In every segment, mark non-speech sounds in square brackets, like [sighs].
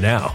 now.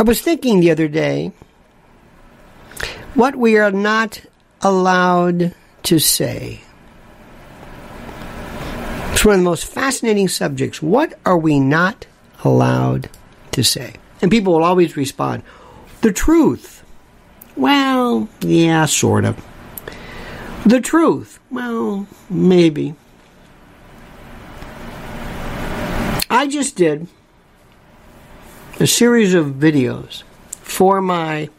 I was thinking the other day what we are not allowed to say. It's one of the most fascinating subjects. What are we not allowed to say? And people will always respond, the truth. Well, yeah, sort of. The truth. Well, maybe. I just did a series of videos for my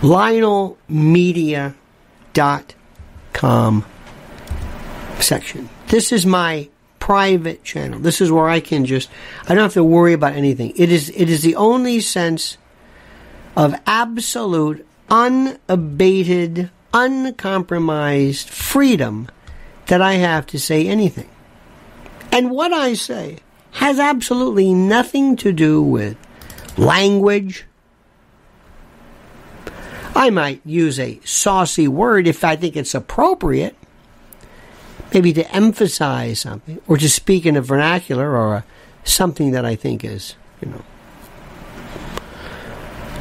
LionelMedia.com section. This is my private channel. This is where I can just I don't have to worry about anything. It is it is the only sense of absolute unabated, uncompromised freedom that I have to say anything. And what I say has absolutely nothing to do with language. I might use a saucy word if I think it's appropriate, maybe to emphasize something or to speak in a vernacular or a, something that I think is, you know.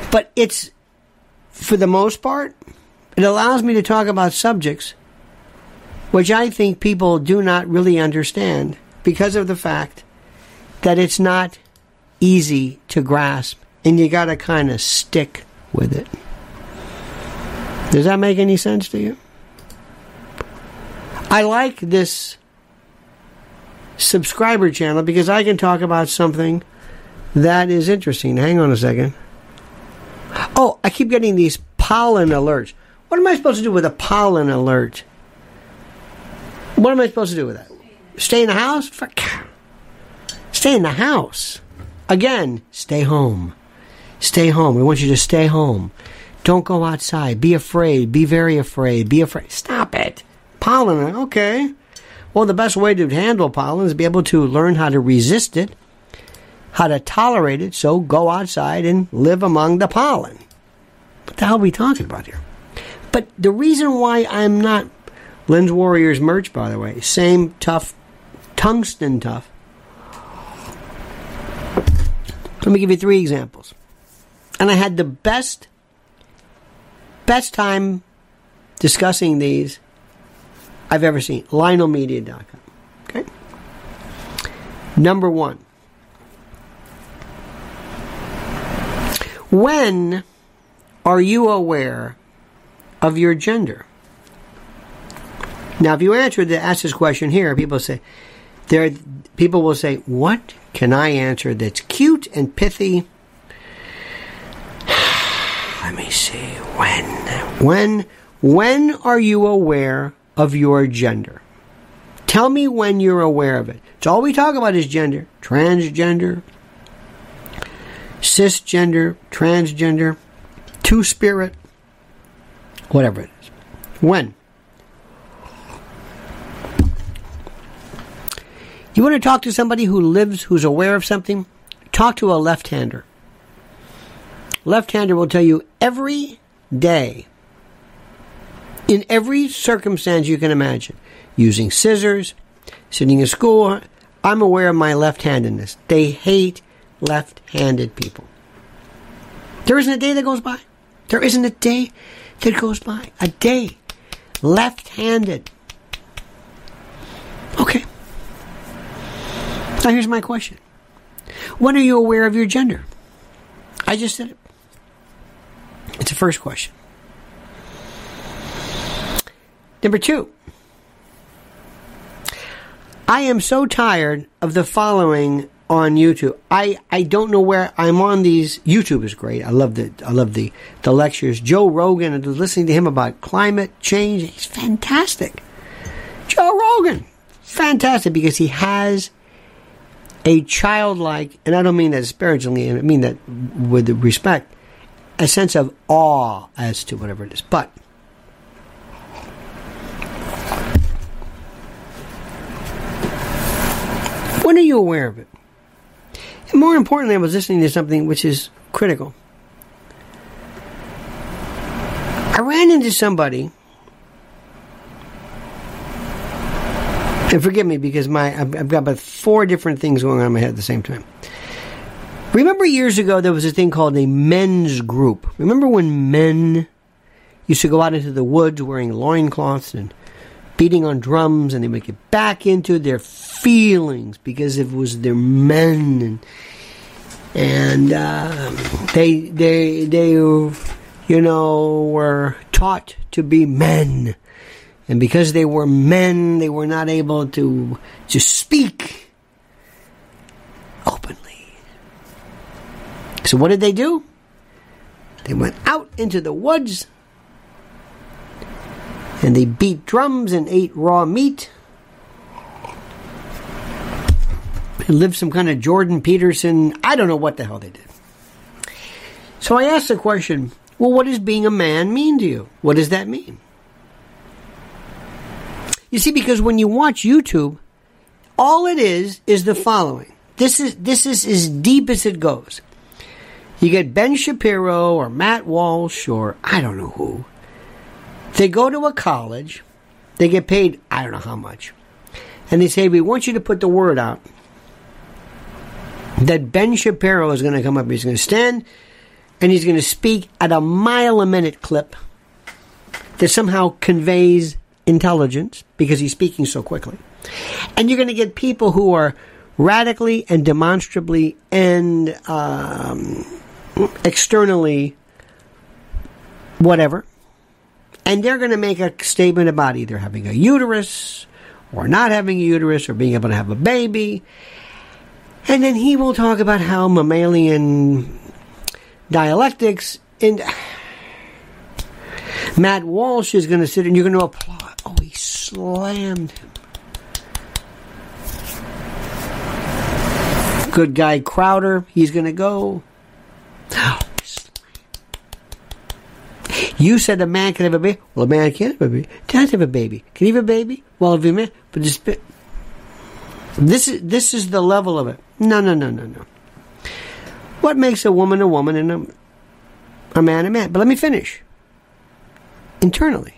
But it's, for the most part, it allows me to talk about subjects which I think people do not really understand because of the fact that it's not easy to grasp and you got to kind of stick with it. Does that make any sense to you? I like this subscriber channel because I can talk about something that is interesting. Hang on a second. Oh, I keep getting these pollen alerts. What am I supposed to do with a pollen alert? What am I supposed to do with that? Stay in the house? Fuck. Stay in the house. Again, stay home. Stay home. We want you to stay home. Don't go outside. Be afraid. Be very afraid. Be afraid. Stop it. Pollen. Okay. Well, the best way to handle pollen is be able to learn how to resist it, how to tolerate it. So go outside and live among the pollen. What the hell are we talking about here? But the reason why I'm not Lynn's Warriors merch, by the way, same tough, tungsten tough. Let me give you three examples. And I had the best, best time discussing these I've ever seen. LionelMedia.com. Okay? Number one. When are you aware of your gender? Now, if you answer the ask this question here, people say there. People will say, "What can I answer that's cute and pithy?" [sighs] Let me see. When, when, when are you aware of your gender? Tell me when you're aware of it. It's all we talk about is gender, transgender, cisgender, transgender, two spirit, whatever it is. When? You want to talk to somebody who lives, who's aware of something? Talk to a left hander. Left hander will tell you every day, in every circumstance you can imagine, using scissors, sitting in school. I'm aware of my left handedness. They hate left handed people. There isn't a day that goes by. There isn't a day that goes by. A day left handed. Okay. Now, here's my question When are you aware of your gender? I just said it. It's the first question. Number two, I am so tired of the following on YouTube. I, I don't know where I'm on these. YouTube is great. I love the I love the the lectures. Joe Rogan and listening to him about climate change. He's fantastic. Joe Rogan, fantastic because he has a childlike, and I don't mean that disparagingly, I mean that with respect, a sense of awe as to whatever it is. But when are you aware of it? And more importantly, I was listening to something which is critical. I ran into somebody And [laughs] forgive me because my I've, I've got about four different things going on in my head at the same time. Remember years ago there was a thing called a men's group. Remember when men used to go out into the woods wearing loincloths and beating on drums and they would get back into their feelings because it was their men and and uh, they they they you know were taught to be men and because they were men, they were not able to, to speak openly. So what did they do? They went out into the woods and they beat drums and ate raw meat and lived some kind of Jordan Peterson. I don't know what the hell they did. So I asked the question Well, what does being a man mean to you? What does that mean? You see, because when you watch YouTube, all it is is the following. This is this is as deep as it goes. You get Ben Shapiro or Matt Walsh or I don't know who. They go to a college, they get paid I don't know how much. And they say, We want you to put the word out that Ben Shapiro is going to come up. He's going to stand and he's going to speak at a mile a minute clip that somehow conveys intelligence because he's speaking so quickly. And you're going to get people who are radically and demonstrably and um, externally whatever. And they're going to make a statement about either having a uterus or not having a uterus or being able to have a baby. And then he will talk about how mammalian dialectics and [sighs] Matt Walsh is going to sit and you're going to applaud. He slammed him. Good guy Crowder, he's going to go. You said a man can have a baby. Well, a man can't have a baby. Can't have a baby. Can he have a baby? Well, if a man, but this, this is this is the level of it. No, no, no, no, no. What makes a woman a woman and a, a man a man? But let me finish. Internally,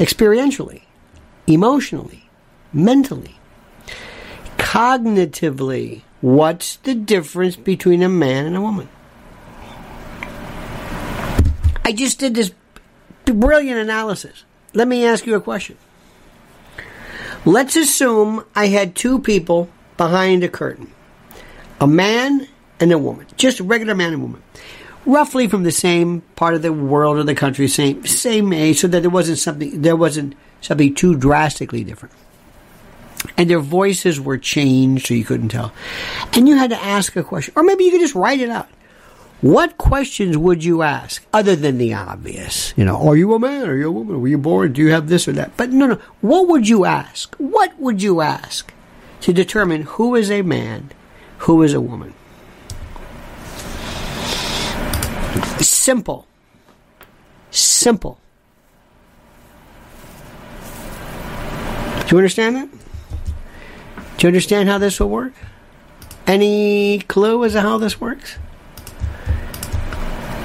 experientially, emotionally, mentally, cognitively, what's the difference between a man and a woman? I just did this brilliant analysis. Let me ask you a question. Let's assume I had two people behind a curtain a man and a woman, just a regular man and woman, roughly from the same part of the world or the country, same same age, so that there wasn't something there wasn't something too drastically different. And their voices were changed so you couldn't tell. And you had to ask a question. Or maybe you could just write it out. What questions would you ask other than the obvious? You know, are you a man? Are you a woman? Were you born? Do you have this or that? But no, no. What would you ask? What would you ask to determine who is a man, who is a woman? Simple. Simple. Do you understand that? Do you understand how this will work? Any clue as to how this works?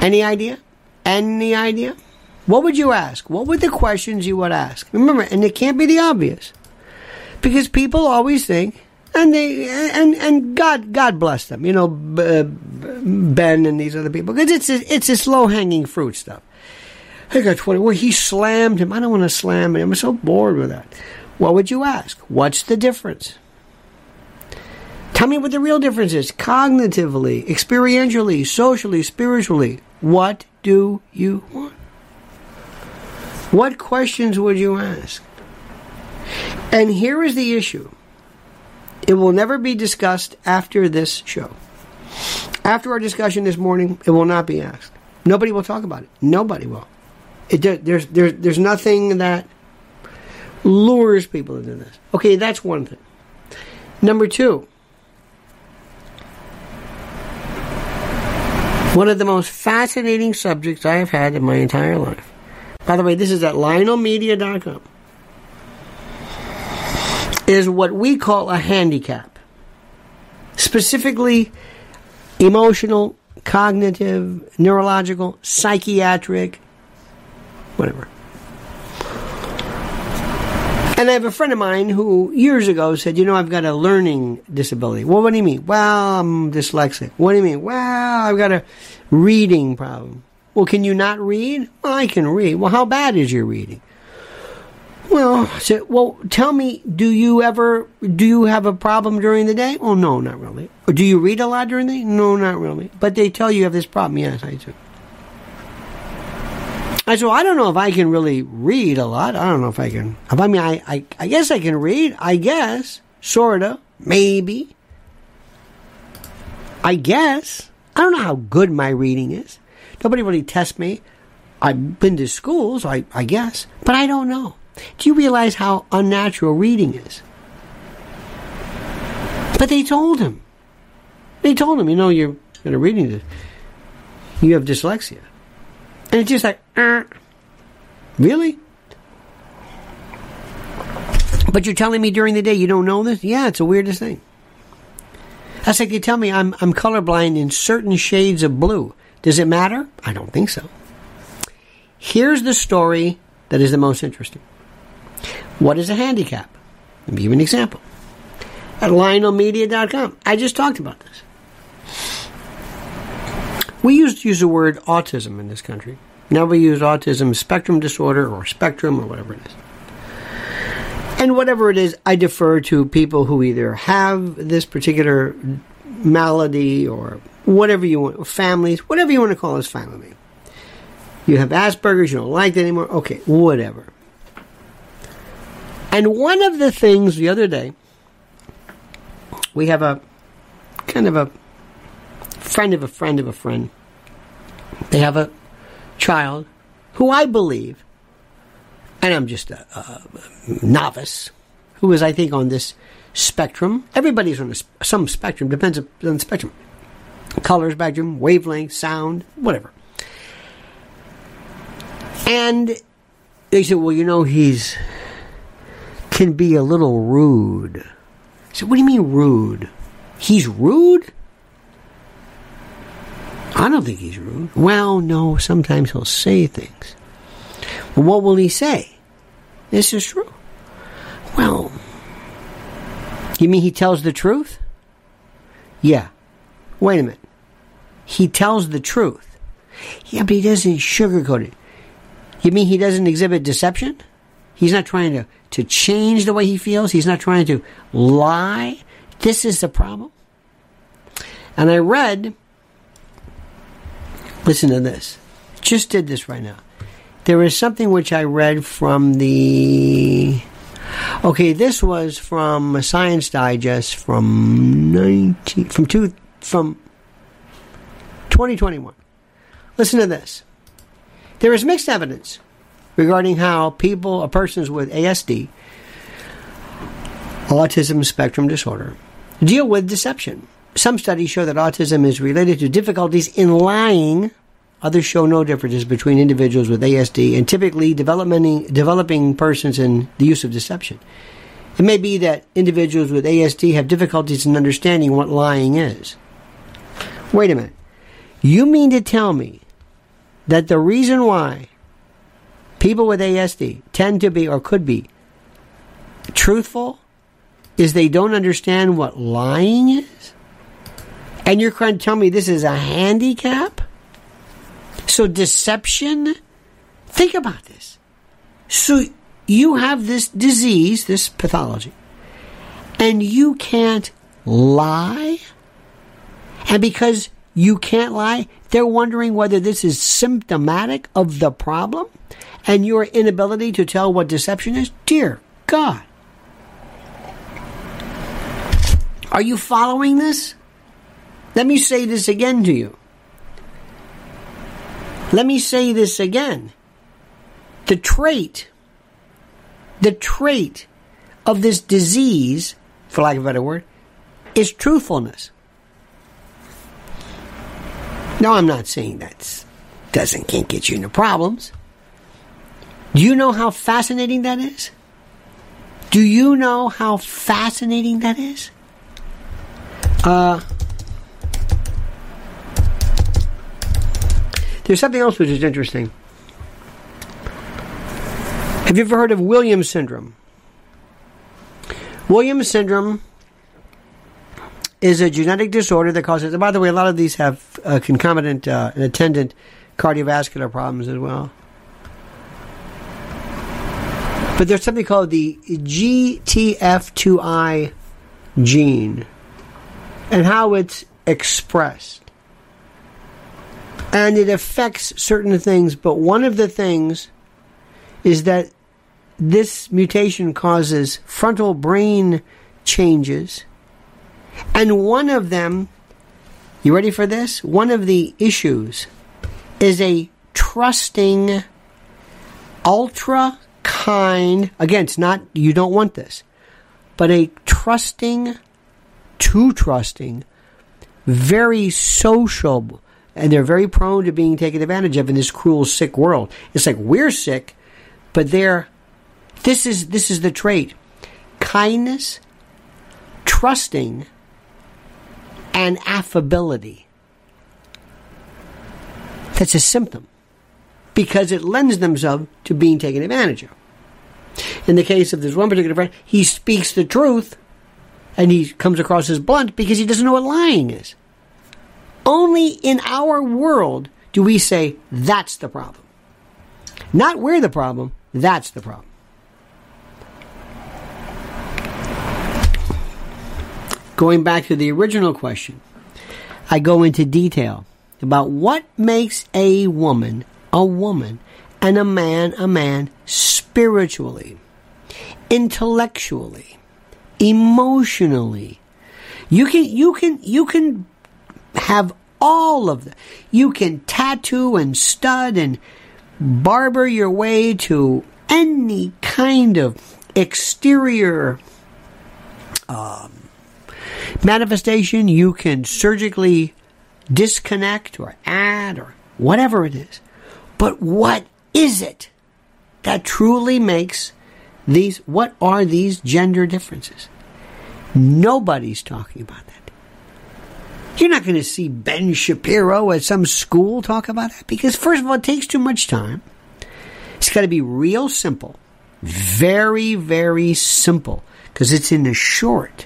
Any idea? Any idea? What would you ask? What would the questions you would ask? Remember, and it can't be the obvious, because people always think, and they and and God God bless them, you know, uh, Ben and these other people, because it's it's this low hanging fruit stuff. I got twenty. He slammed him. I don't want to slam him. I'm so bored with that. What would you ask? What's the difference? Tell me what the real difference is cognitively, experientially, socially, spiritually. What do you want? What questions would you ask? And here is the issue it will never be discussed after this show. After our discussion this morning, it will not be asked. Nobody will talk about it. Nobody will. It, there's, there's, there's nothing that lures people into this. Okay, that's one thing. Number two, One of the most fascinating subjects I have had in my entire life. By the way, this is at lionelmedia.com. Is what we call a handicap. Specifically, emotional, cognitive, neurological, psychiatric, whatever. And I have a friend of mine who years ago said, You know, I've got a learning disability. Well, what do you mean? Well, I'm dyslexic. What do you mean? Well, I've got a reading problem. Well, can you not read? Well, I can read. Well, how bad is your reading? Well, so, well, tell me, do you ever, do you have a problem during the day? Oh, no, not really. Or do you read a lot during the day? No, not really. But they tell you you have this problem. Yes, I do. I said, well, I don't know if I can really read a lot. I don't know if I can. I mean, I, I, I guess I can read. I guess. Sorta. Maybe. I guess. I don't know how good my reading is. Nobody really tests me. I've been to school, so I, I guess. But I don't know. Do you realize how unnatural reading is? But they told him. They told him, you know, you're in a reading. This. You have dyslexia. And it's just like, uh, really? But you're telling me during the day you don't know this? Yeah, it's the weirdest thing. That's like you tell me I'm, I'm colorblind in certain shades of blue. Does it matter? I don't think so. Here's the story that is the most interesting. What is a handicap? Let me give you an example. At lionelmedia.com, I just talked about this. We used to use the word autism in this country. Now we use autism spectrum disorder or spectrum or whatever it is. And whatever it is, I defer to people who either have this particular malady or whatever you want, families, whatever you want to call this family. You have Asperger's, you don't like it anymore. Okay, whatever. And one of the things the other day, we have a kind of a friend of a friend of a friend. They have a child who I believe, and I'm just a, a novice, who is, I think, on this spectrum. Everybody's on a, some spectrum, depends on the spectrum. Color spectrum, wavelength, sound, whatever. And they said, well, you know, he's can be a little rude. Said, what do you mean rude? He's rude? I don't think he's rude. Well, no, sometimes he'll say things. Well, what will he say? This is true. Well, you mean he tells the truth? Yeah. Wait a minute. He tells the truth. Yeah, but he doesn't sugarcoat it. You mean he doesn't exhibit deception? He's not trying to, to change the way he feels. He's not trying to lie. This is the problem. And I read, listen to this. Just did this right now. There is something which I read from the. Okay, this was from Science Digest from 19 from two from 2021. Listen to this. There is mixed evidence regarding how people or persons with ASD, autism spectrum disorder, deal with deception. Some studies show that autism is related to difficulties in lying. Others show no differences between individuals with ASD and typically developing, developing persons in the use of deception. It may be that individuals with ASD have difficulties in understanding what lying is. Wait a minute. You mean to tell me that the reason why people with ASD tend to be or could be truthful is they don't understand what lying is? And you're trying to tell me this is a handicap? So deception, think about this. So you have this disease, this pathology, and you can't lie? And because you can't lie, they're wondering whether this is symptomatic of the problem and your inability to tell what deception is? Dear God. Are you following this? Let me say this again to you. Let me say this again. The trait, the trait of this disease, for lack of a better word, is truthfulness. No, I'm not saying that doesn't can't get you into problems. Do you know how fascinating that is? Do you know how fascinating that is? Uh, there's something else which is interesting. Have you ever heard of Williams syndrome? Williams syndrome is a genetic disorder that causes. And by the way, a lot of these have uh, concomitant uh, and attendant cardiovascular problems as well. But there's something called the GTF2I gene and how it's expressed. And it affects certain things, but one of the things is that this mutation causes frontal brain changes. And one of them, you ready for this? One of the issues is a trusting, ultra kind, again, it's not, you don't want this, but a trusting, too trusting, very social, and they're very prone to being taken advantage of in this cruel, sick world. It's like we're sick, but they're. This is this is the trait: kindness, trusting, and affability. That's a symptom because it lends themselves to being taken advantage of. In the case of this one particular friend, he speaks the truth and he comes across as blunt because he doesn't know what lying is. Only in our world do we say that's the problem. Not we're the problem, that's the problem. Going back to the original question, I go into detail about what makes a woman a woman and a man a man spiritually, intellectually, emotionally. You can you can you can have all of that. You can tattoo and stud and barber your way to any kind of exterior um, manifestation. You can surgically disconnect or add or whatever it is. But what is it that truly makes these, what are these gender differences? Nobody's talking about that. You're not going to see Ben Shapiro at some school talk about that because, first of all, it takes too much time. It's got to be real simple. Very, very simple because it's in the short.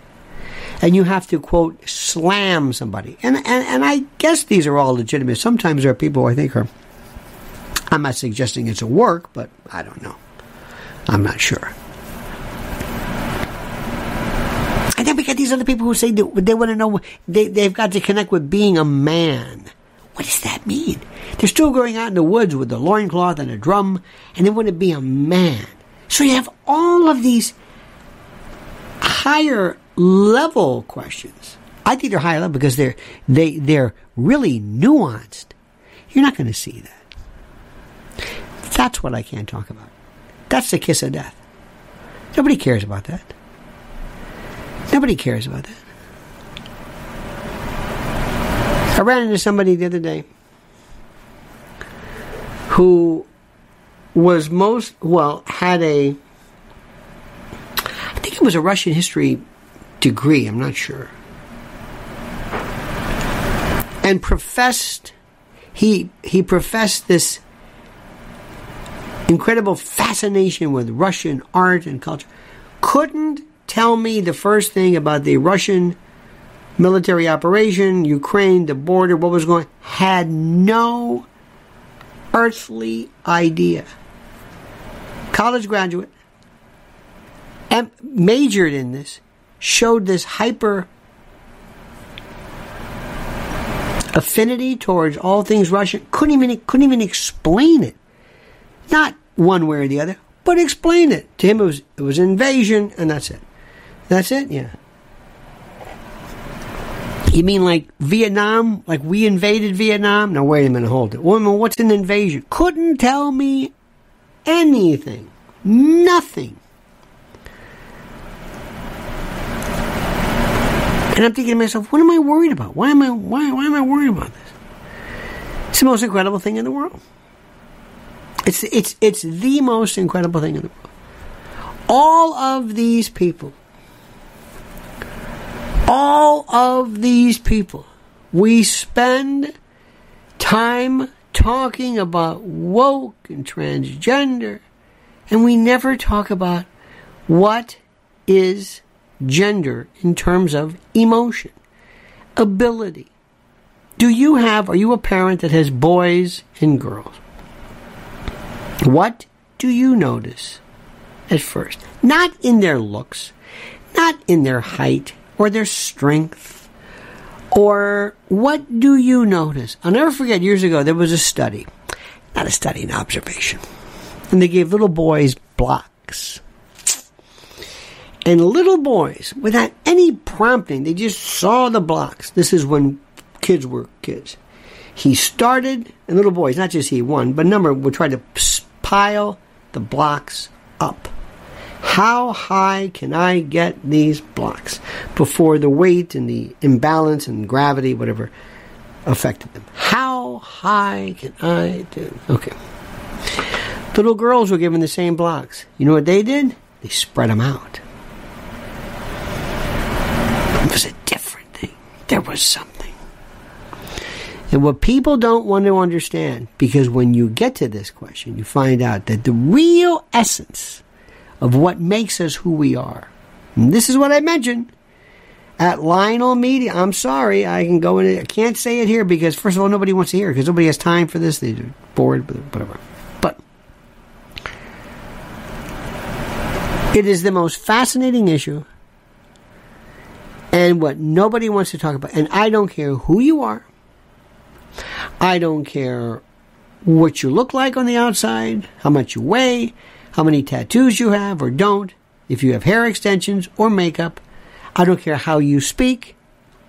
And you have to, quote, slam somebody. And, and, and I guess these are all legitimate. Sometimes there are people I think are I'm not suggesting it's a work, but I don't know. I'm not sure. And then we get these other people who say they, they want to know, they, they've got to connect with being a man. What does that mean? They're still going out in the woods with a loincloth and a drum, and they want to be a man. So you have all of these higher level questions. I think they're higher level because they're they they're really nuanced. You're not going to see that. That's what I can't talk about. That's the kiss of death. Nobody cares about that. Nobody cares about that. I ran into somebody the other day who was most, well, had a, I think it was a Russian history degree, I'm not sure. And professed, he, he professed this incredible fascination with Russian art and culture, couldn't tell me the first thing about the Russian military operation, Ukraine, the border, what was going had no earthly idea. College graduate, and majored in this, showed this hyper affinity towards all things Russian. Couldn't even couldn't even explain it. Not one way or the other, but explain it. To him, it was, it was invasion, and that's it. That's it? Yeah. You mean like Vietnam? Like we invaded Vietnam? Now, wait a minute, hold it. Woman, what's an invasion? Couldn't tell me anything. Nothing. And I'm thinking to myself, what am I worried about? Why am I why why am I worried about this? It's the most incredible thing in the world. It's, it's, it's the most incredible thing in the world. All of these people, all of these people, we spend time talking about woke and transgender, and we never talk about what is gender in terms of emotion, ability. Do you have, are you a parent that has boys and girls? What do you notice at first? Not in their looks, not in their height or their strength, or what do you notice? I'll never forget years ago there was a study, not a study, an observation, and they gave little boys blocks. And little boys, without any prompting, they just saw the blocks. This is when kids were kids. He started, and little boys, not just he, one, but a number would try to pile the blocks up. How high can I get these blocks before the weight and the imbalance and gravity, whatever, affected them. How high can I do? Okay. Little girls were given the same blocks. You know what they did? They spread them out. It was a different thing. There was something. And what people don't want to understand, because when you get to this question, you find out that the real essence of what makes us who we are, and this is what I mentioned at Lionel Media. I'm sorry, I can go in. I can't say it here because first of all, nobody wants to hear it because nobody has time for this. They're bored, whatever. But it is the most fascinating issue and what nobody wants to talk about. And I don't care who you are. I don't care what you look like on the outside, how much you weigh, how many tattoos you have or don't, if you have hair extensions or makeup. I don't care how you speak.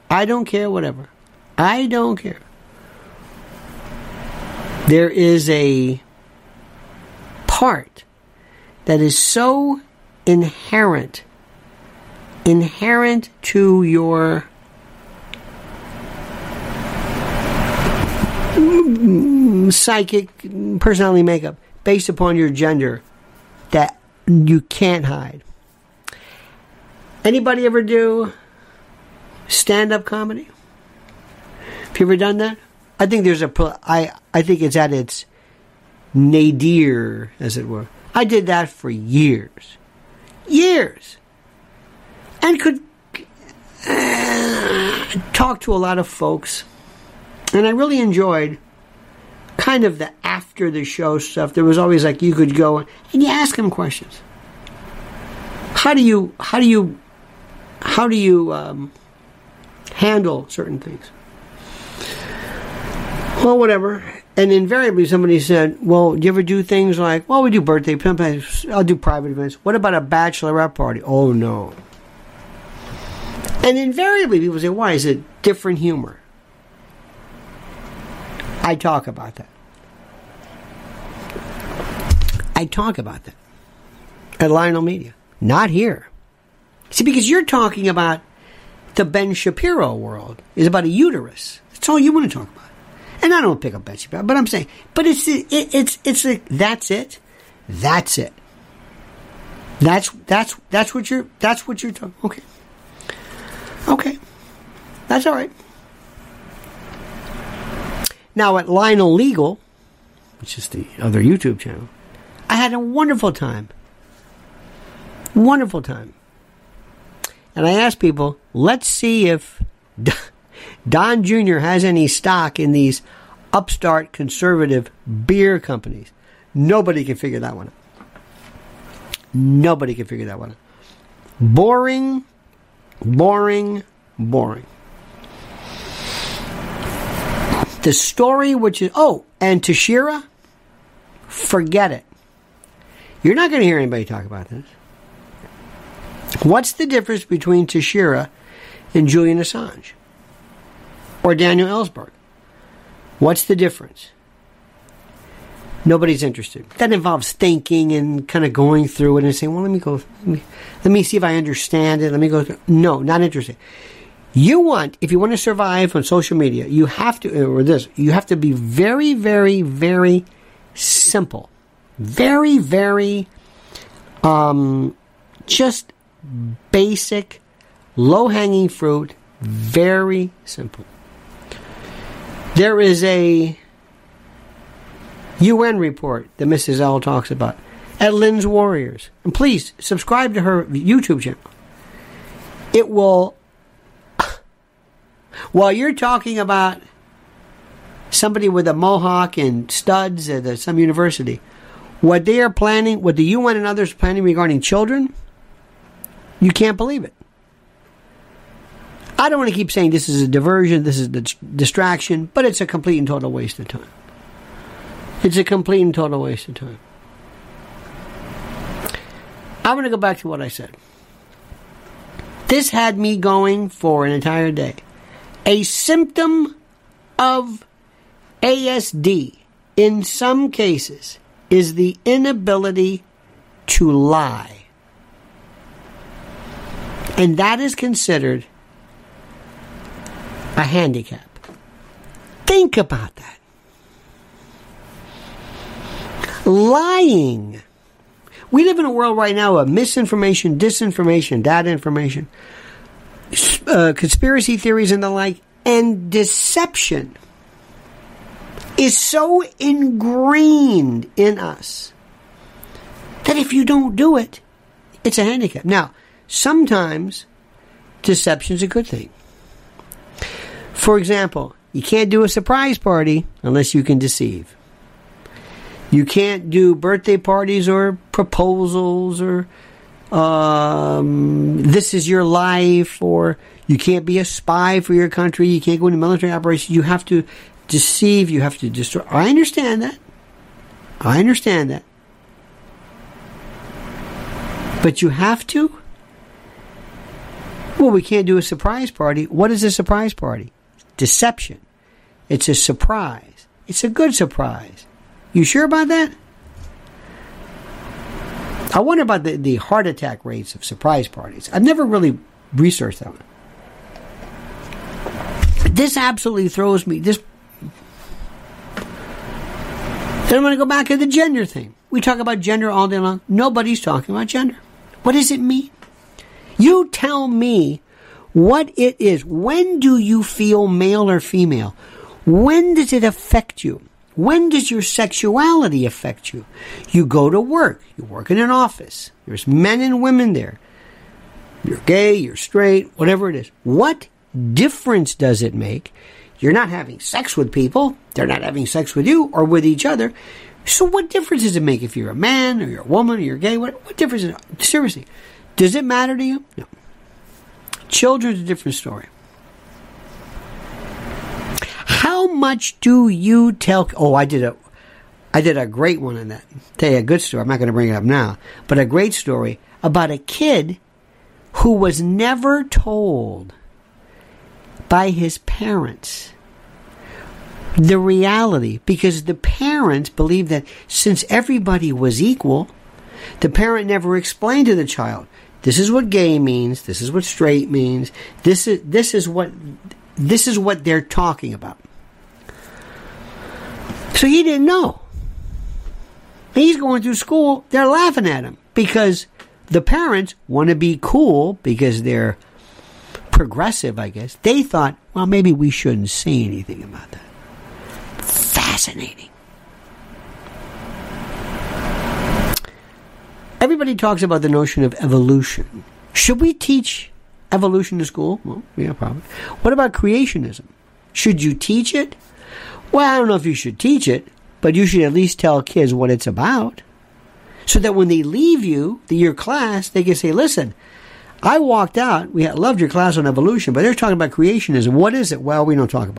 I don't care whatever. I don't care. There is a part that is so inherent inherent to your psychic personality makeup based upon your gender that you can't hide. Anybody ever do stand up comedy? Have you ever done that? I think there's a I I think it's at its nadir as it were. I did that for years. Years and could uh, talk to a lot of folks. And I really enjoyed kind of the after the show stuff. There was always like you could go and you ask him questions. How do you how do you how do you um, handle certain things? Well, whatever. And invariably, somebody said, "Well, do you ever do things like, well, we do birthday. Sometimes I'll do private events. What about a bachelorette party? Oh no." And invariably, people say, why? Is it different humor? I talk about that. I talk about that at Lionel Media. Not here. See, because you're talking about the Ben Shapiro world is about a uterus. That's all you want to talk about. And I don't pick up Ben Shapiro, but I'm saying, but it's it, it's it's a that's it, that's it. That's that's that's what you're that's what you're talking. Okay. Okay. That's all right. Now at Lionel Legal, which is the other YouTube channel, I had a wonderful time. Wonderful time. And I asked people, let's see if [laughs] Don Jr. has any stock in these upstart conservative beer companies. Nobody can figure that one out. Nobody can figure that one out. Boring Boring, boring. The story, which is, oh, and Teixeira, forget it. You're not going to hear anybody talk about this. What's the difference between Teixeira and Julian Assange? Or Daniel Ellsberg? What's the difference? Nobody's interested. That involves thinking and kind of going through it and saying, well, let me go, let me, let me see if I understand it. Let me go through. No, not interested. You want, if you want to survive on social media, you have to, or this, you have to be very, very, very simple. Very, very, um, just basic, low hanging fruit, very simple. There is a UN report that Mrs. L talks about at Lynn's Warriors. And please subscribe to her YouTube channel. It will, while you're talking about somebody with a mohawk and studs at some university, what they are planning, what the UN and others are planning regarding children, you can't believe it. I don't want to keep saying this is a diversion, this is a distraction, but it's a complete and total waste of time. It's a complete and total waste of time. I'm going to go back to what I said. This had me going for an entire day. A symptom of ASD in some cases is the inability to lie. And that is considered a handicap. Think about that. Lying. We live in a world right now of misinformation, disinformation, data information, uh, conspiracy theories, and the like, and deception is so ingrained in us that if you don't do it, it's a handicap. Now, sometimes deception is a good thing. For example, you can't do a surprise party unless you can deceive. You can't do birthday parties or proposals or um, this is your life or you can't be a spy for your country. You can't go into military operations. You have to deceive. You have to destroy. I understand that. I understand that. But you have to? Well, we can't do a surprise party. What is a surprise party? Deception. It's a surprise. It's a good surprise. You sure about that? I wonder about the, the heart attack rates of surprise parties. I've never really researched that one. This absolutely throws me. This. Then I'm going to go back to the gender thing. We talk about gender all day long. Nobody's talking about gender. What does it mean? You tell me what it is. When do you feel male or female? When does it affect you? When does your sexuality affect you? You go to work. You work in an office. There's men and women there. You're gay, you're straight, whatever it is. What difference does it make? You're not having sex with people. They're not having sex with you or with each other. So what difference does it make if you're a man or you're a woman or you're gay? What, what difference? Is it? Seriously, does it matter to you? No. Children's a different story. How much do you tell? Oh, I did a, I did a great one on that. Tell you a good story. I'm not going to bring it up now, but a great story about a kid who was never told by his parents the reality because the parents believed that since everybody was equal, the parent never explained to the child, this is what gay means, this is what straight means, this is this is what this is what they're talking about. So he didn't know. He's going through school, they're laughing at him because the parents want to be cool because they're progressive, I guess. They thought, well, maybe we shouldn't say anything about that. Fascinating. Everybody talks about the notion of evolution. Should we teach evolution to school? Well, yeah, probably. What about creationism? Should you teach it? Well, I don't know if you should teach it, but you should at least tell kids what it's about. So that when they leave you, the, your class, they can say, listen, I walked out, we had, loved your class on evolution, but they're talking about creationism. What is it? Well, we don't talk about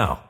now.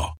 now.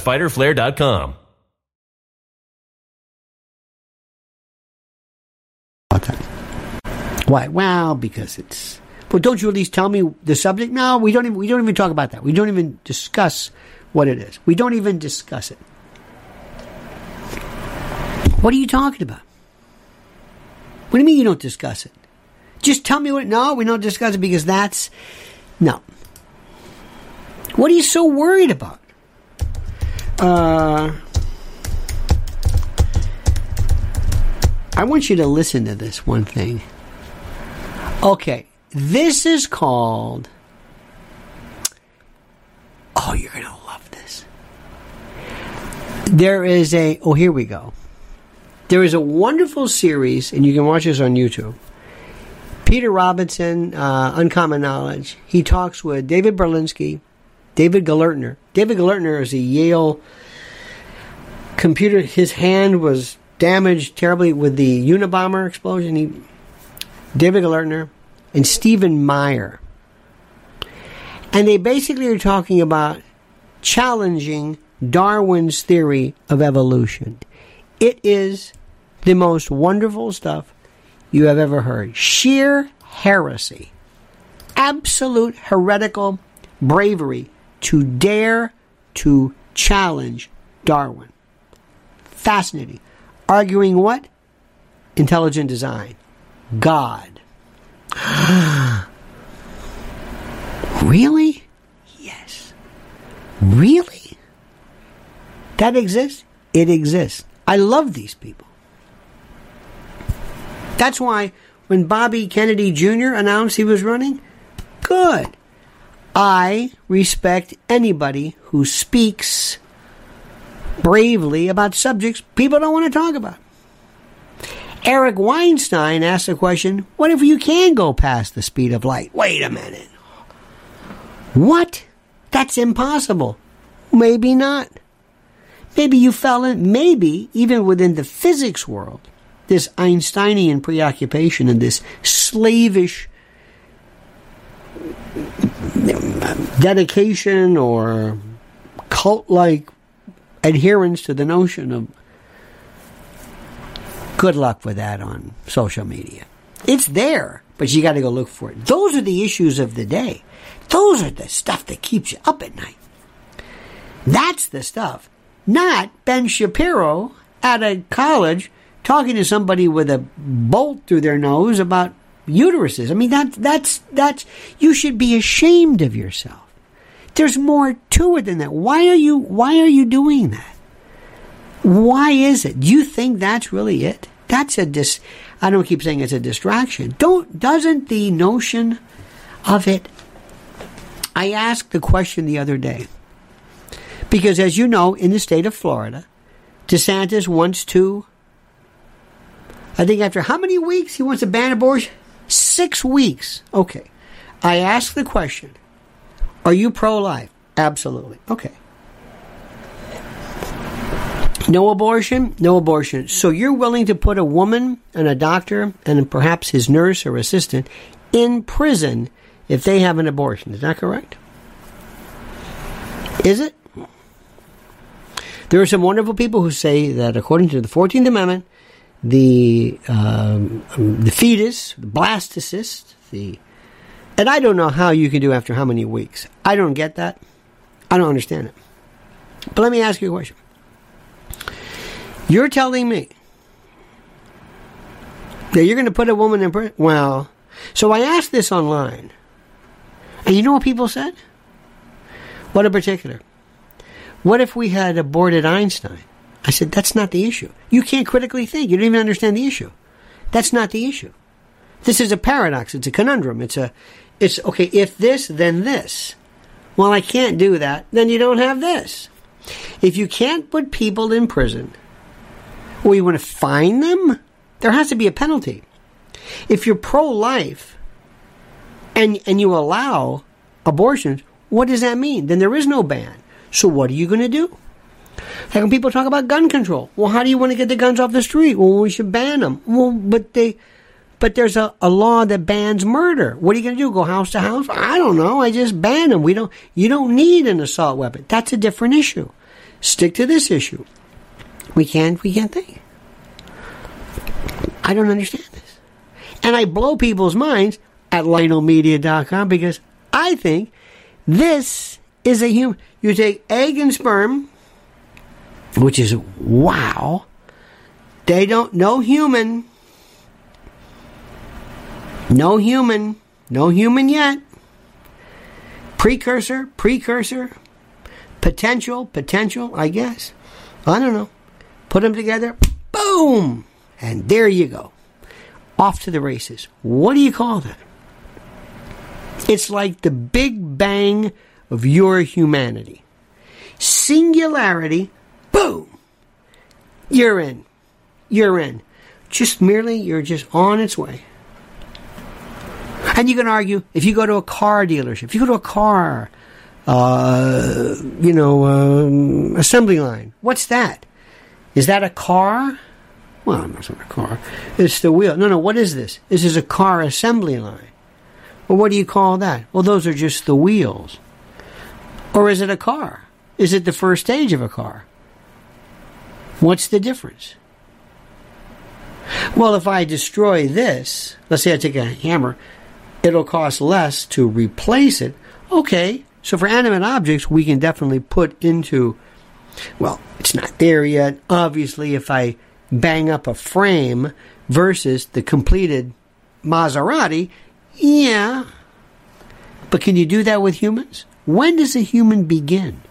www.fighterflare.com. Why? Well, because it's. But don't you at least tell me the subject? No, we don't even. We don't even talk about that. We don't even discuss what it is. We don't even discuss it. What are you talking about? What do you mean you don't discuss it? Just tell me what. No, we don't discuss it because that's no. What are you so worried about? Uh, I want you to listen to this one thing. Okay, this is called. Oh, you're going to love this. There is a. Oh, here we go. There is a wonderful series, and you can watch this on YouTube. Peter Robinson, uh, Uncommon Knowledge. He talks with David Berlinski, David Gelernter. David Gelernter is a Yale computer. His hand was damaged terribly with the Unabomber explosion. He, David Gelernter and Stephen Meyer. And they basically are talking about challenging Darwin's theory of evolution. It is the most wonderful stuff you have ever heard. Sheer heresy. Absolute heretical bravery to dare to challenge Darwin. Fascinating. Arguing what? Intelligent design. God. [gasps] really? Yes. Really? That exists? It exists. I love these people. That's why when Bobby Kennedy Jr. announced he was running, good. I respect anybody who speaks bravely about subjects people don't want to talk about. Eric Weinstein asked the question what if you can go past the speed of light? Wait a minute. What? That's impossible. Maybe not. Maybe you fell in, maybe even within the physics world, this Einsteinian preoccupation and this slavish dedication or cult like adherence to the notion of good luck with that on social media. It's there, but you got to go look for it. Those are the issues of the day. Those are the stuff that keeps you up at night. That's the stuff. Not Ben Shapiro at a college talking to somebody with a bolt through their nose about uteruses. I mean, that, that's, that's, you should be ashamed of yourself. There's more to it than that. Why are you, why are you doing that? Why is it? Do you think that's really it? That's a dis, I don't keep saying it's a distraction. Don't, doesn't the notion of it, I asked the question the other day. Because as you know, in the state of Florida, DeSantis wants to, I think after how many weeks he wants to ban abortion? Six weeks. Okay. I asked the question Are you pro life? Absolutely. Okay. No abortion, no abortion. So you're willing to put a woman and a doctor and perhaps his nurse or assistant in prison if they have an abortion. Is that correct? Is it? There are some wonderful people who say that according to the 14th Amendment, the um, the fetus, the blastocyst, the and I don't know how you can do after how many weeks. I don't get that. I don't understand it. But let me ask you a question. You're telling me that you're going to put a woman in prison? Well, so I asked this online. And you know what people said? What in particular? What if we had aborted Einstein? I said, that's not the issue. You can't critically think. You don't even understand the issue. That's not the issue. This is a paradox. It's a conundrum. It's a, it's okay. If this, then this. Well, I can't do that. Then you don't have this. If you can't put people in prison, or you want to fine them, there has to be a penalty. If you're pro-life and and you allow abortions, what does that mean? Then there is no ban. So what are you going to do? How can people talk about gun control? Well, how do you want to get the guns off the street? Well, we should ban them. Well, but they, but there's a, a law that bans murder. What are you going to do? Go house to house? I don't know. I just ban them. We don't. You don't need an assault weapon. That's a different issue. Stick to this issue. We can't. We can't think. I don't understand this, and I blow people's minds at LionelMedia.com because I think this is a human. You take egg and sperm, which is wow. They don't, no human, no human, no human yet. Precursor, precursor, potential, potential, I guess. I don't know. Put them together, boom, and there you go. Off to the races. What do you call that? It's like the big bang of your humanity. Singularity, boom, you're in. You're in. Just merely, you're just on its way. And you can argue if you go to a car dealership, if you go to a car, uh, you know, um, assembly line, what's that? Is that a car? Well, it's not a car. It's the wheel. No, no, what is this? This is a car assembly line. Well, what do you call that? Well, those are just the wheels. Or is it a car? Is it the first stage of a car? What's the difference? Well, if I destroy this, let's say I take a hammer, it'll cost less to replace it. Okay, so for animate objects, we can definitely put into, well, it's not there yet. Obviously, if I bang up a frame versus the completed Maserati, yeah. But can you do that with humans? When does a human begin?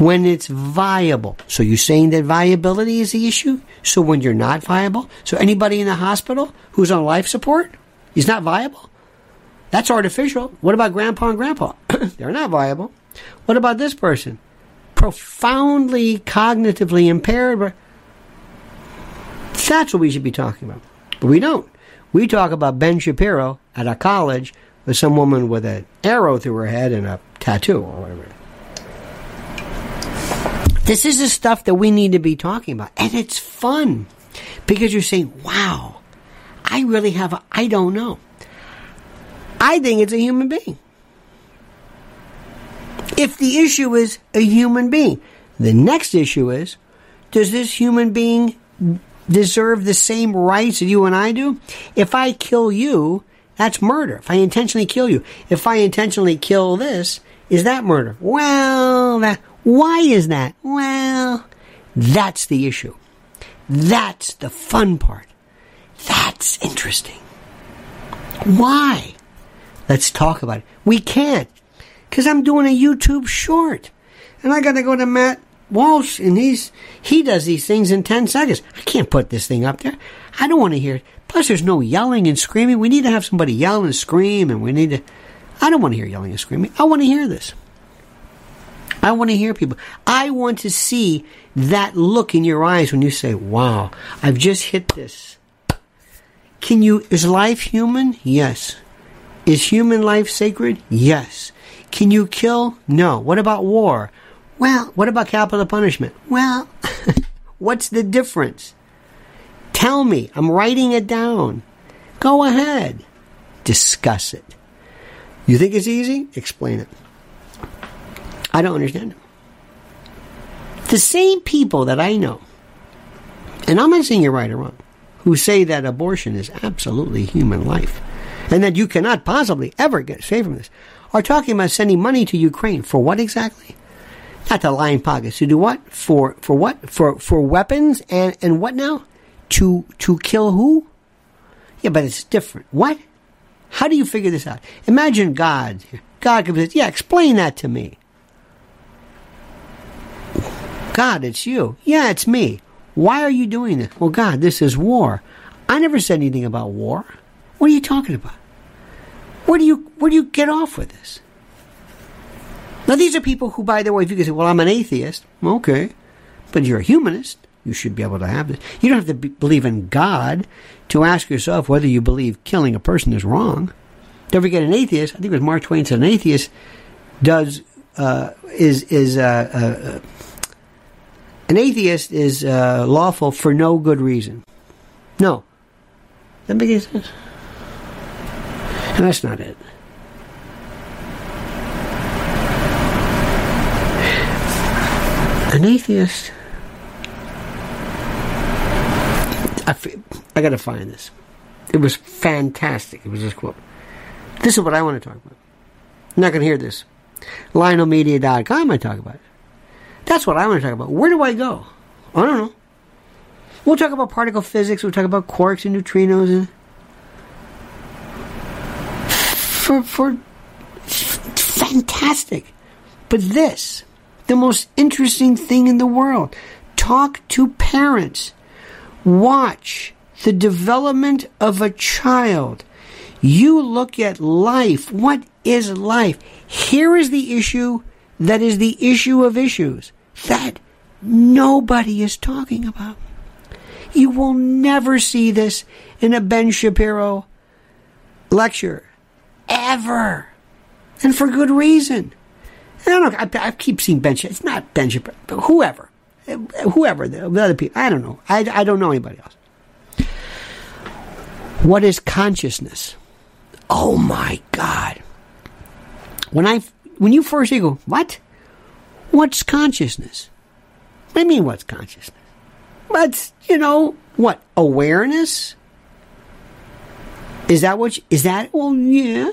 When it's viable. So you're saying that viability is the issue? So when you're not viable? So anybody in the hospital who's on life support is not viable? That's artificial. What about grandpa and grandpa? [clears throat] They're not viable. What about this person? Profoundly cognitively impaired. That's what we should be talking about. But we don't. We talk about Ben Shapiro at a college with some woman with an arrow through her head and a tattoo or whatever. This is the stuff that we need to be talking about. And it's fun because you're saying, wow, I really have a, I don't know. I think it's a human being. If the issue is a human being, the next issue is, does this human being deserve the same rights that you and I do? If I kill you, that's murder. If I intentionally kill you, if I intentionally kill this, is that murder? Well, that, why is that? Well, that's the issue. That's the fun part. That's interesting. Why? Let's talk about it. We can't. Because I'm doing a YouTube short. And I got to go to Matt Walsh, and he's he does these things in 10 seconds. I can't put this thing up there. I don't want to hear it. Plus, there's no yelling and screaming. We need to have somebody yell and scream, and we need to. I don't want to hear yelling and screaming. I want to hear this. I want to hear people. I want to see that look in your eyes when you say, wow, I've just hit this. Can you, is life human? Yes. Is human life sacred? Yes. Can you kill? No. What about war? Well, what about capital punishment? Well, [laughs] What's the difference? Tell me. I'm writing it down. Go ahead. Discuss it. You think it's easy? Explain it. I don't understand. The same people that I know, and I'm not saying you're right or wrong, who say that abortion is absolutely human life and that you cannot possibly ever get saved from this, are talking about sending money to Ukraine. For what exactly? Not to line pockets. To do what? For for what? For for weapons and and what now? To to kill who? Yeah, but it's different. What? How do you figure this out? Imagine God. God comes say, yeah, explain that to me. God, it's you. Yeah, it's me. Why are you doing this? Well, God, this is war. I never said anything about war. What are you talking about? Where do you where do you get off with this? Now these are people who, by the way, if you can say, "Well, I'm an atheist," okay, but you're a humanist, you should be able to have this. You don't have to be, believe in God to ask yourself whether you believe killing a person is wrong. Don't forget, an atheist. I think it was Mark Twain said, an atheist does uh, is is uh, uh, an atheist is uh, lawful for no good reason. No, that make any sense? And that's not it. An atheist. I, I got to find this. It was fantastic. It was this quote. This is what I want to talk about. I'm not going to hear this. LionelMedia.com, I talk about it. That's what I want to talk about. Where do I go? I don't know. We'll talk about particle physics. We'll talk about quarks and neutrinos and for for fantastic. But this, the most interesting thing in the world. Talk to parents. Watch the development of a child. You look at life. What is life? Here is the issue that is the issue of issues that nobody is talking about. You will never see this in a Ben Shapiro lecture. Ever. And for good reason. I don't know. I, I keep seeing Ben Shapiro. It's not Ben Shapiro, whoever. Whoever, the, the other people. I don't know. I, I don't know anybody else. What is consciousness? Oh my God. When I, when you first go, what? What's consciousness? I mean, what's consciousness? But, you know, what? Awareness? Is that what, you, is that, well, yeah.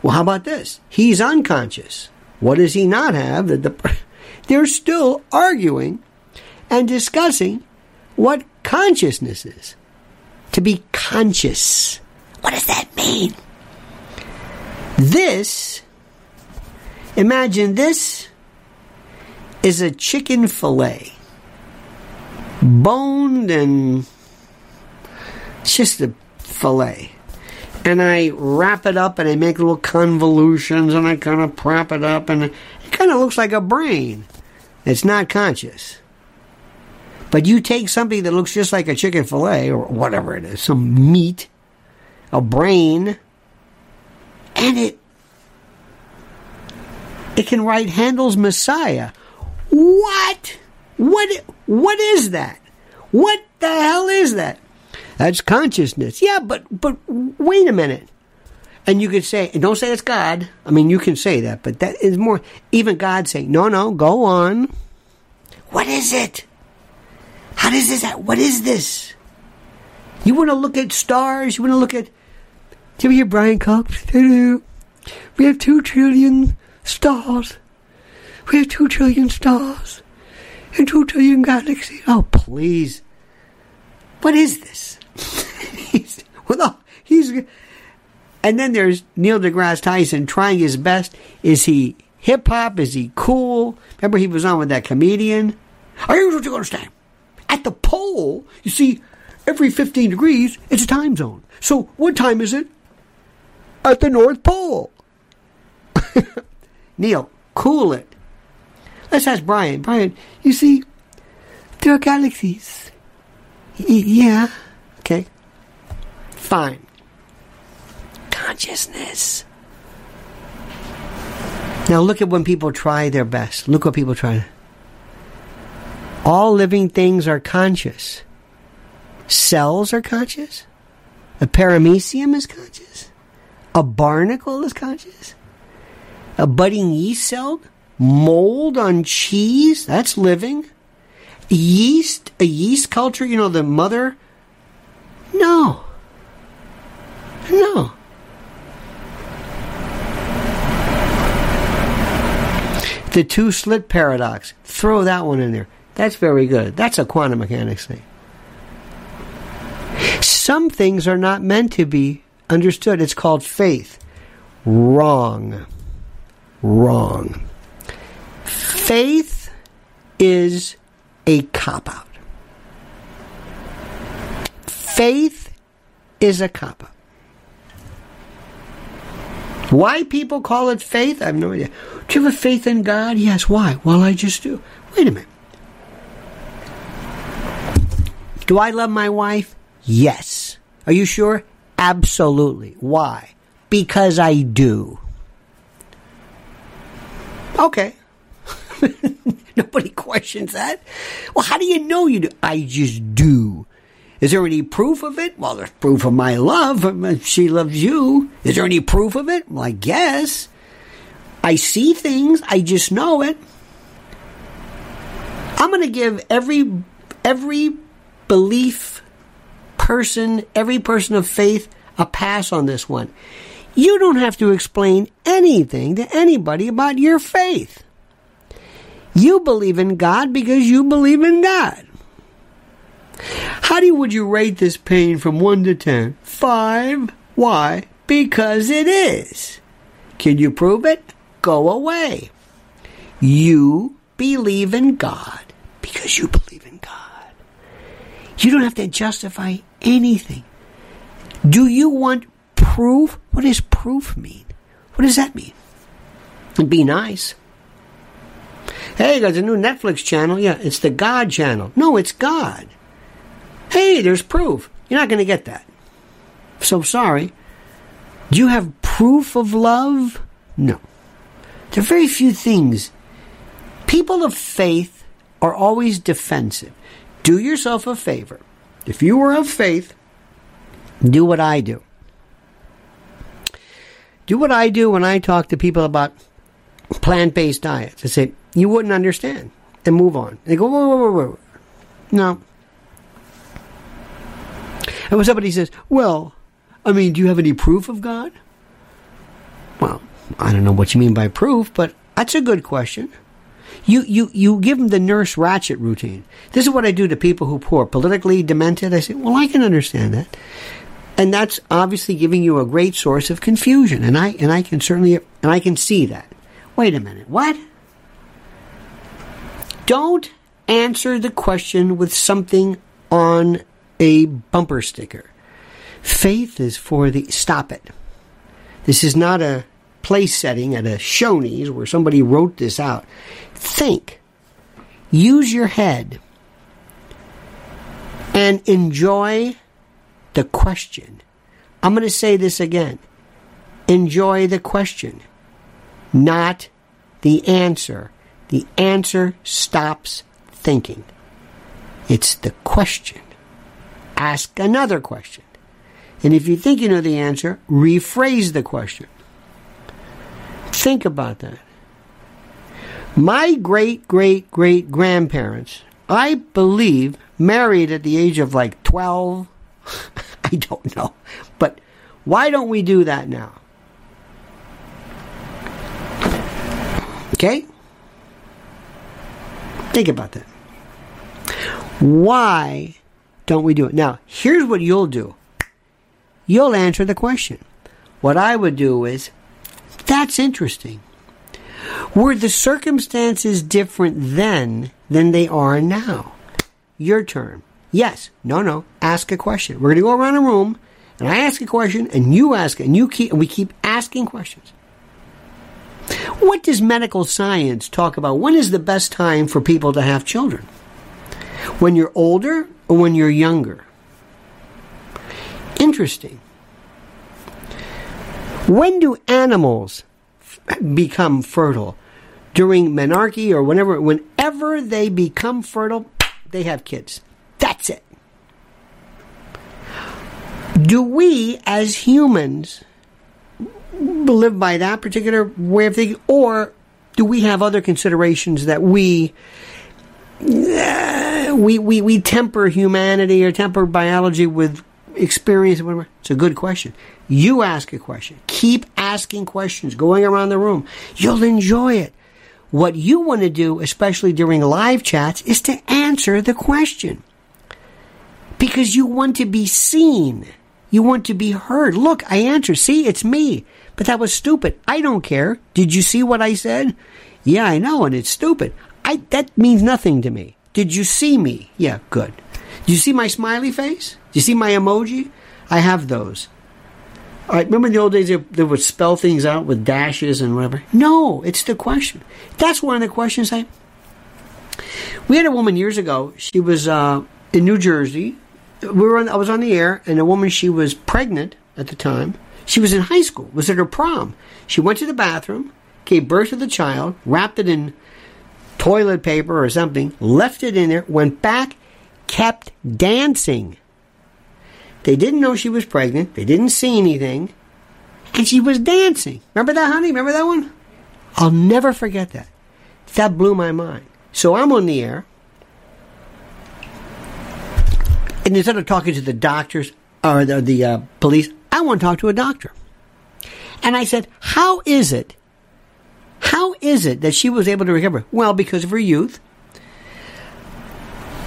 Well, how about this? He's unconscious. What does he not have? That the, [laughs] they're still arguing and discussing what consciousness is. To be conscious. What does that mean? This, imagine this is a chicken fillet. Boned and just a fillet. And I wrap it up and I make little convolutions and I kind of prop it up and it kind of looks like a brain. It's not conscious. But you take something that looks just like a chicken fillet or whatever it is, some meat, a brain, and it it can write Handel's Messiah. What? What what is that? What the hell is that? That's consciousness. Yeah, but but wait a minute. And you could say, and don't say it's God. I mean, you can say that, but that is more. Even God saying, no, no, go on. What is it? How does this? What is this? You want to look at stars? You want to look at? Do you hear Brian Cox? [laughs] We have two trillion stars. We have two trillion stars and two trillion galaxies. Oh, please. What is this? [laughs] he's, well, he's, and then there's Neil deGrasse Tyson trying his best. Is he hip hop? Is he cool? Remember he was on with that comedian? Are you what you understand? At the pole, you see, every 15 degrees, it's a time zone. So what time is it? At the North Pole. [laughs] Neil, cool it. Let's ask Brian. Brian, you see, there are galaxies. Y- yeah. Okay. Fine. Consciousness. Now look at when people try their best. Look what people try. All living things are conscious. Cells are conscious. A paramecium is conscious. A barnacle is conscious. A budding yeast cell, mold on cheese, that's living. Yeast, a yeast culture, you know, the mother. No. No. The two slit paradox. Throw that one in there. That's very good. That's a quantum mechanics thing. Some things are not meant to be understood. It's called faith. Wrong. Wrong. Faith is a cop out. Faith is a cop out. Why people call it faith, I have no idea. Do you have a faith in God? Yes. Why? Well, I just do. Wait a minute. Do I love my wife? Yes. Are you sure? Absolutely. Why? Because I do. Okay. [laughs] Nobody questions that. Well, how do you know you do? I just do. Is there any proof of it? Well, there's proof of my love. She loves you. Is there any proof of it? Well, I guess. I see things. I just know it. I'm going to give every every belief person, every person of faith, a pass on this one. You don't have to explain anything to anybody about your faith. You believe in God because you believe in God. How do you, would you rate this pain from 1 to 10? 5. Why? Because it is. Can you prove it? Go away. You believe in God because you believe in God. You don't have to justify anything. Do you want proof? What does proof mean? What does that mean? Be nice. Hey, there's a new Netflix channel. Yeah, it's the God channel. No, it's God. Hey, there's proof. You're not going to get that. So sorry. Do you have proof of love? No. There are very few things. People of faith are always defensive. Do yourself a favor. If you are of faith, do what I do. Do what I do when I talk to people about plant based diets. I say, you wouldn't understand. And move on. They go, whoa, whoa, whoa, whoa. No. And when somebody says, well, I mean, do you have any proof of God? Well, I don't know what you mean by proof, but that's a good question. You, you, you give them the nurse Ratched routine. This is what I do to people who are politically demented. I say, well, I can understand that. And that's obviously giving you a great source of confusion. And I, and I can certainly, and I can see that. Wait a minute. What? Don't answer the question with something on a bumper sticker. Faith is for the, stop it. This is not a place setting at a Shoney's where somebody wrote this out. Think. Use your head. And enjoy the question. I'm going to say this again. Enjoy the question, not the answer. The answer stops thinking. It's the question. Ask another question. And if you think you know the answer, rephrase the question. Think about that. My great great great grandparents, I believe, married at the age of like 12. Don't know. But why don't we do that now? Okay? Think about that. Why don't we do it? Now, here's what you'll do you'll answer the question. What I would do is, that's interesting. Were the circumstances different then than they are now? Your turn. Yes. No, no. Ask a question. We're going to go around a room and I ask a question and you ask and you keep, and we keep asking questions. What does medical science talk about? When is the best time for people to have children? When you're older or when you're younger? Interesting. When do animals become fertile? During menarche or whenever, whenever they become fertile, they have kids. That's it. Do we as humans live by that particular way of thinking, or do we have other considerations that we uh, we, we we temper humanity or temper biology with experience whatever? It's a good question. You ask a question. Keep asking questions, going around the room. You'll enjoy it. What you want to do, especially during live chats, is to answer the question. Because you want to be seen. You want to be heard. Look, I answer. See, it's me. But that was stupid. I don't care. Did you see what I said? Yeah, I know, and it's stupid. I that means nothing to me. Did you see me? Yeah, good. Did you see my smiley face? Did you see my emoji? I have those. All right, remember in the old days they, they would spell things out with dashes and whatever? No, it's the question. That's one of the questions I. We had a woman years ago. She was uh, in New Jersey. We were on, I was on the air, and a woman. She was pregnant at the time. She was in high school. Was at her prom. She went to the bathroom, gave birth to the child, wrapped it in toilet paper or something, left it in there, went back, kept dancing. They didn't know she was pregnant. They didn't see anything. And she was dancing. Remember that, honey? Remember that one? I'll never forget that. That blew my mind. So I'm on the air. And instead of talking to the doctors or the, the uh, police, I want to talk to a doctor. And I said, How is it? How is it that she was able to recover? Well, because of her youth.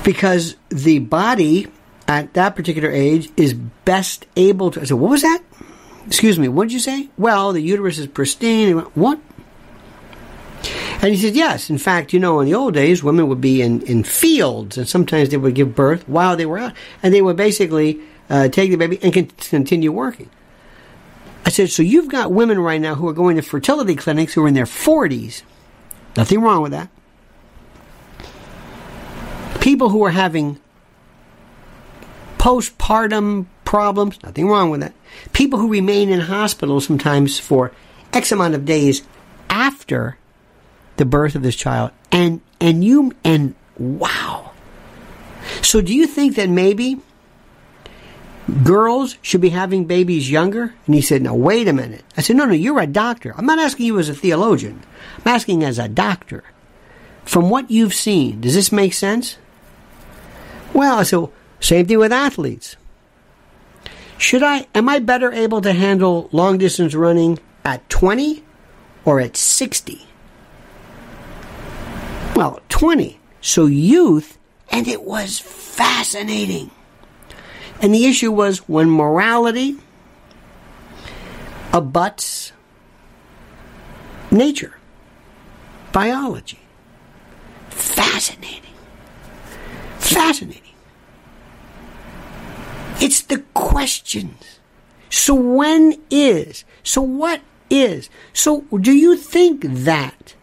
Because the body at that particular age is best able to. I said, What was that? Excuse me, what did you say? Well, the uterus is pristine. Went, what? And he said, Yes. In fact, you know, in the old days, women would be in, in fields and sometimes they would give birth while they were out. And they would basically uh, take the baby and continue working. I said, so you've got women right now who are going to fertility clinics who are in their 40s. Nothing wrong with that. People who are having postpartum problems, nothing wrong with that. People who remain in hospitals sometimes for X amount of days after the birth of this child. And and you and wow. So do you think that maybe girls should be having babies younger? And he said, No, wait a minute. I said, No, no, you're a doctor. I'm not asking you as a theologian. I'm asking as a doctor. From what you've seen, does this make sense? Well, I said, same thing with athletes. Should I, am I better able to handle long distance running at 20 or at 60? Well, 20. So youth, and it was fascinating. And the issue was when morality abuts nature, biology. Fascinating. Fascinating. It's the questions. So when is? So what is? So do you think that?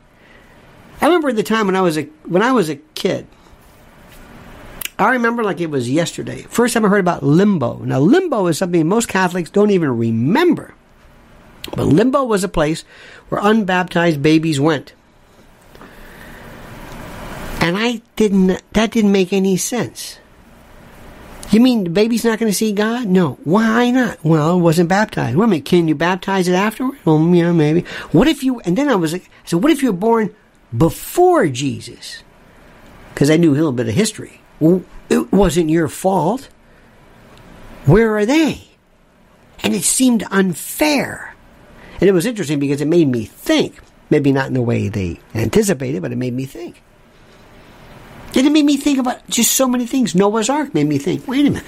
I remember the time when I was a when I was a kid. I remember like it was yesterday. First time I heard about limbo. Now, limbo is something most Catholics don't even remember. But limbo was a place where unbaptized babies went. And I didn't, that didn't make any sense. You mean the baby's not going to see God? No. Why not? Well, it wasn't baptized. Wait a minute, can you baptize it afterward? Well, yeah, maybe. What if you, and then I was like, so what if you're born before Jesus? Because I knew a little bit of history. Well, it wasn't your fault. Where are they? And it seemed unfair. And it was interesting because it made me think. Maybe not in the way they anticipated, but it made me think. And it made me think about just so many things. Noah's Ark made me think, wait a minute.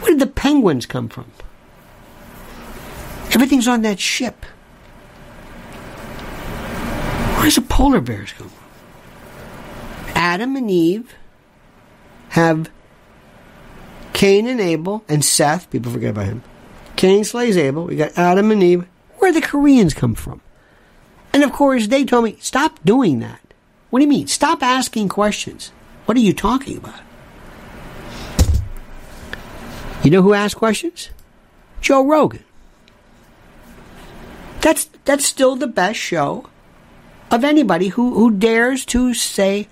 Where did the penguins come from? Everything's on that ship. Where's the polar bears come from? Adam and Eve have Cain and Abel and Seth. People forget about him. Cain slays Abel. We got Adam and Eve. Where do the Koreans come from? And of course, they told me, stop doing that. What do you mean? Stop asking questions. What are you talking about? You know who asks questions? Joe Rogan. That's that's still the best show of anybody who, who dares to say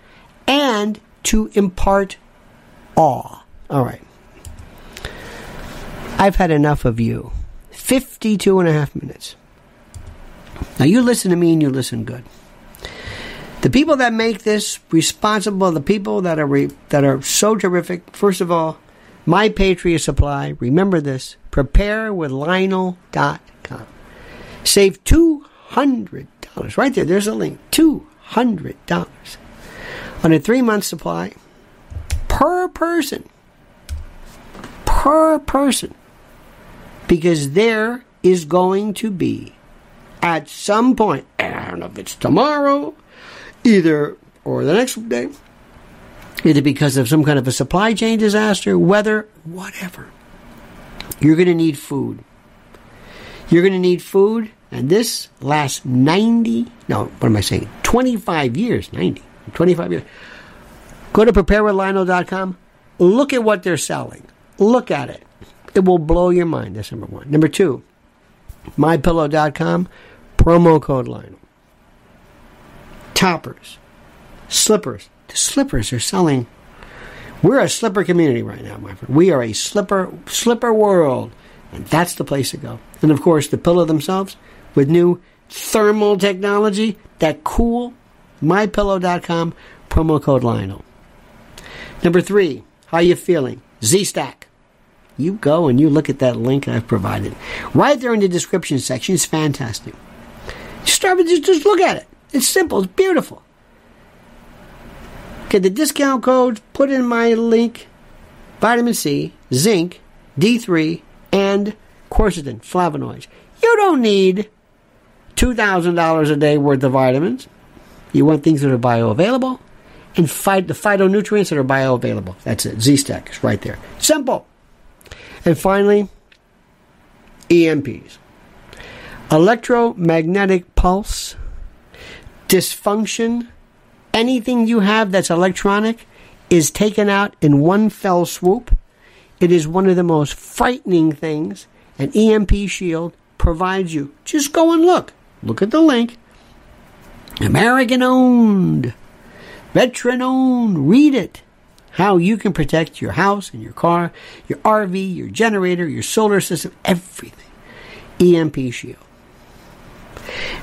and to impart awe. All right. I've had enough of you. 52 and a half minutes. Now you listen to me and you listen good. The people that make this responsible, the people that are re, that are so terrific. First of all, my Patriot Supply. Remember this. Preparewithlionel.com. Save two hundred dollars right there. There's a link. Two hundred dollars on a three month supply per person. Per person. Because there is going to be at some point, I don't know if it's tomorrow, either or the next day, either because of some kind of a supply chain disaster, weather, whatever. You're going to need food. You're going to need food, and this lasts 90, no, what am I saying? 25 years, 90, 25 years. Go to preparewithlionel.com. Look at what they're selling. Look at it. It will blow your mind. That's number one. Number two, mypillow.com, promo code Lionel. Toppers, slippers. The slippers are selling. We're a slipper community right now, my friend. We are a slipper slipper world, and that's the place to go. And of course, the pillow themselves with new thermal technology, that cool mypillow.com promo code Lionel. Number three, how you feeling? Z-Stack. You go and you look at that link I've provided. Right there in the description section. It's fantastic. Start with just, just look at it. It's simple. It's beautiful. Okay, the discount code, put in my link, vitamin C, zinc, D3, and quercetin, flavonoids. You don't need $2,000 a day worth of vitamins. You want things that are bioavailable and fight the phytonutrients that are bioavailable. That's it. Z-Stack is right there. Simple. And finally, EMPs. Electromagnetic pulse, dysfunction, anything you have that's electronic is taken out in one fell swoop. It is one of the most frightening things an EMP shield provides you. Just go and look. Look at the link. American owned, veteran owned. Read it. How you can protect your house and your car, your RV, your generator, your solar system, everything. EMP shield.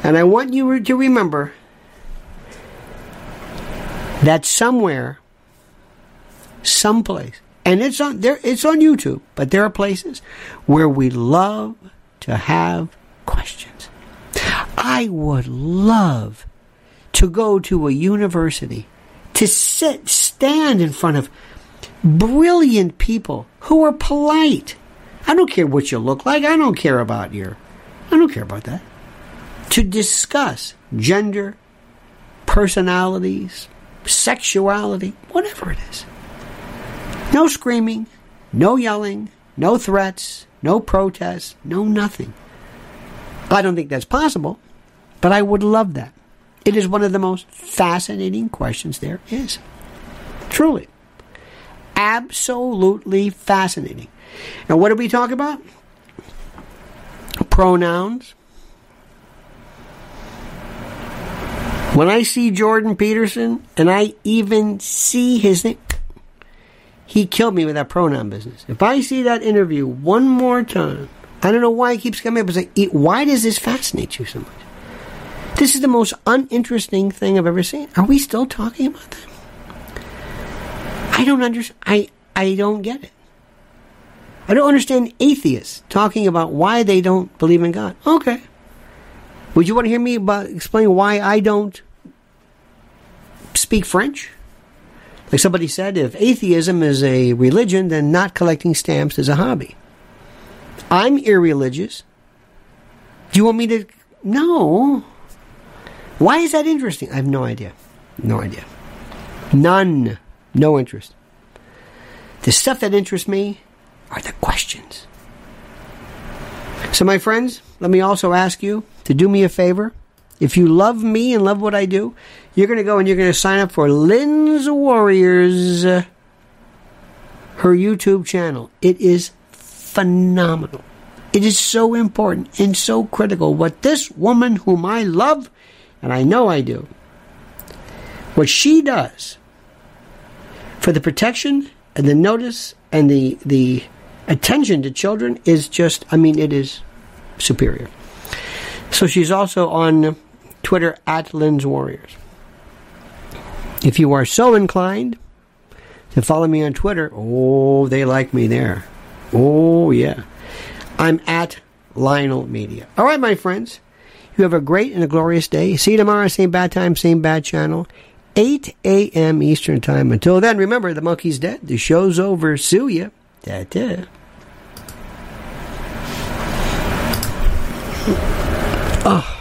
And I want you to remember that somewhere, someplace, and it's on there it's on YouTube, but there are places where we love to have questions. I would love to go to a university to sit stand in front of brilliant people who are polite. I don't care what you look like. I don't care about your I don't care about that. To discuss gender, personalities, sexuality, whatever it is. No screaming, no yelling, no threats, no protests, no nothing. I don't think that's possible, but I would love that. It is one of the most fascinating questions there is. Truly. Absolutely fascinating. Now, what did we talk about? Pronouns. When I see Jordan Peterson and I even see his name, he killed me with that pronoun business. If I see that interview one more time, I don't know why it keeps coming up and saying, why does this fascinate you so much? This is the most uninteresting thing I've ever seen. Are we still talking about that? I don't understand. I, I don't get it. I don't understand atheists talking about why they don't believe in God. Okay. Would you want to hear me about explain why I don't speak French? Like somebody said, if atheism is a religion, then not collecting stamps is a hobby. I'm irreligious. Do you want me to? No. Why is that interesting? I have no idea. No idea. None. No interest. The stuff that interests me are the questions. So, my friends, let me also ask you to do me a favor. If you love me and love what I do, you're going to go and you're going to sign up for Lynn's Warriors, uh, her YouTube channel. It is phenomenal. It is so important and so critical what this woman, whom I love, and I know I do, what she does for the protection and the notice and the the attention to children is just I mean it is superior. So she's also on Twitter at Lynn's Warriors. If you are so inclined to follow me on Twitter, oh, they like me there. Oh, yeah. I'm at Lionel Media. All right, my friends. You have a great and a glorious day. See you tomorrow, same bad time, same bad channel, 8 a.m. Eastern Time. Until then, remember, the monkey's dead. The show's over. Sue ya. Oh.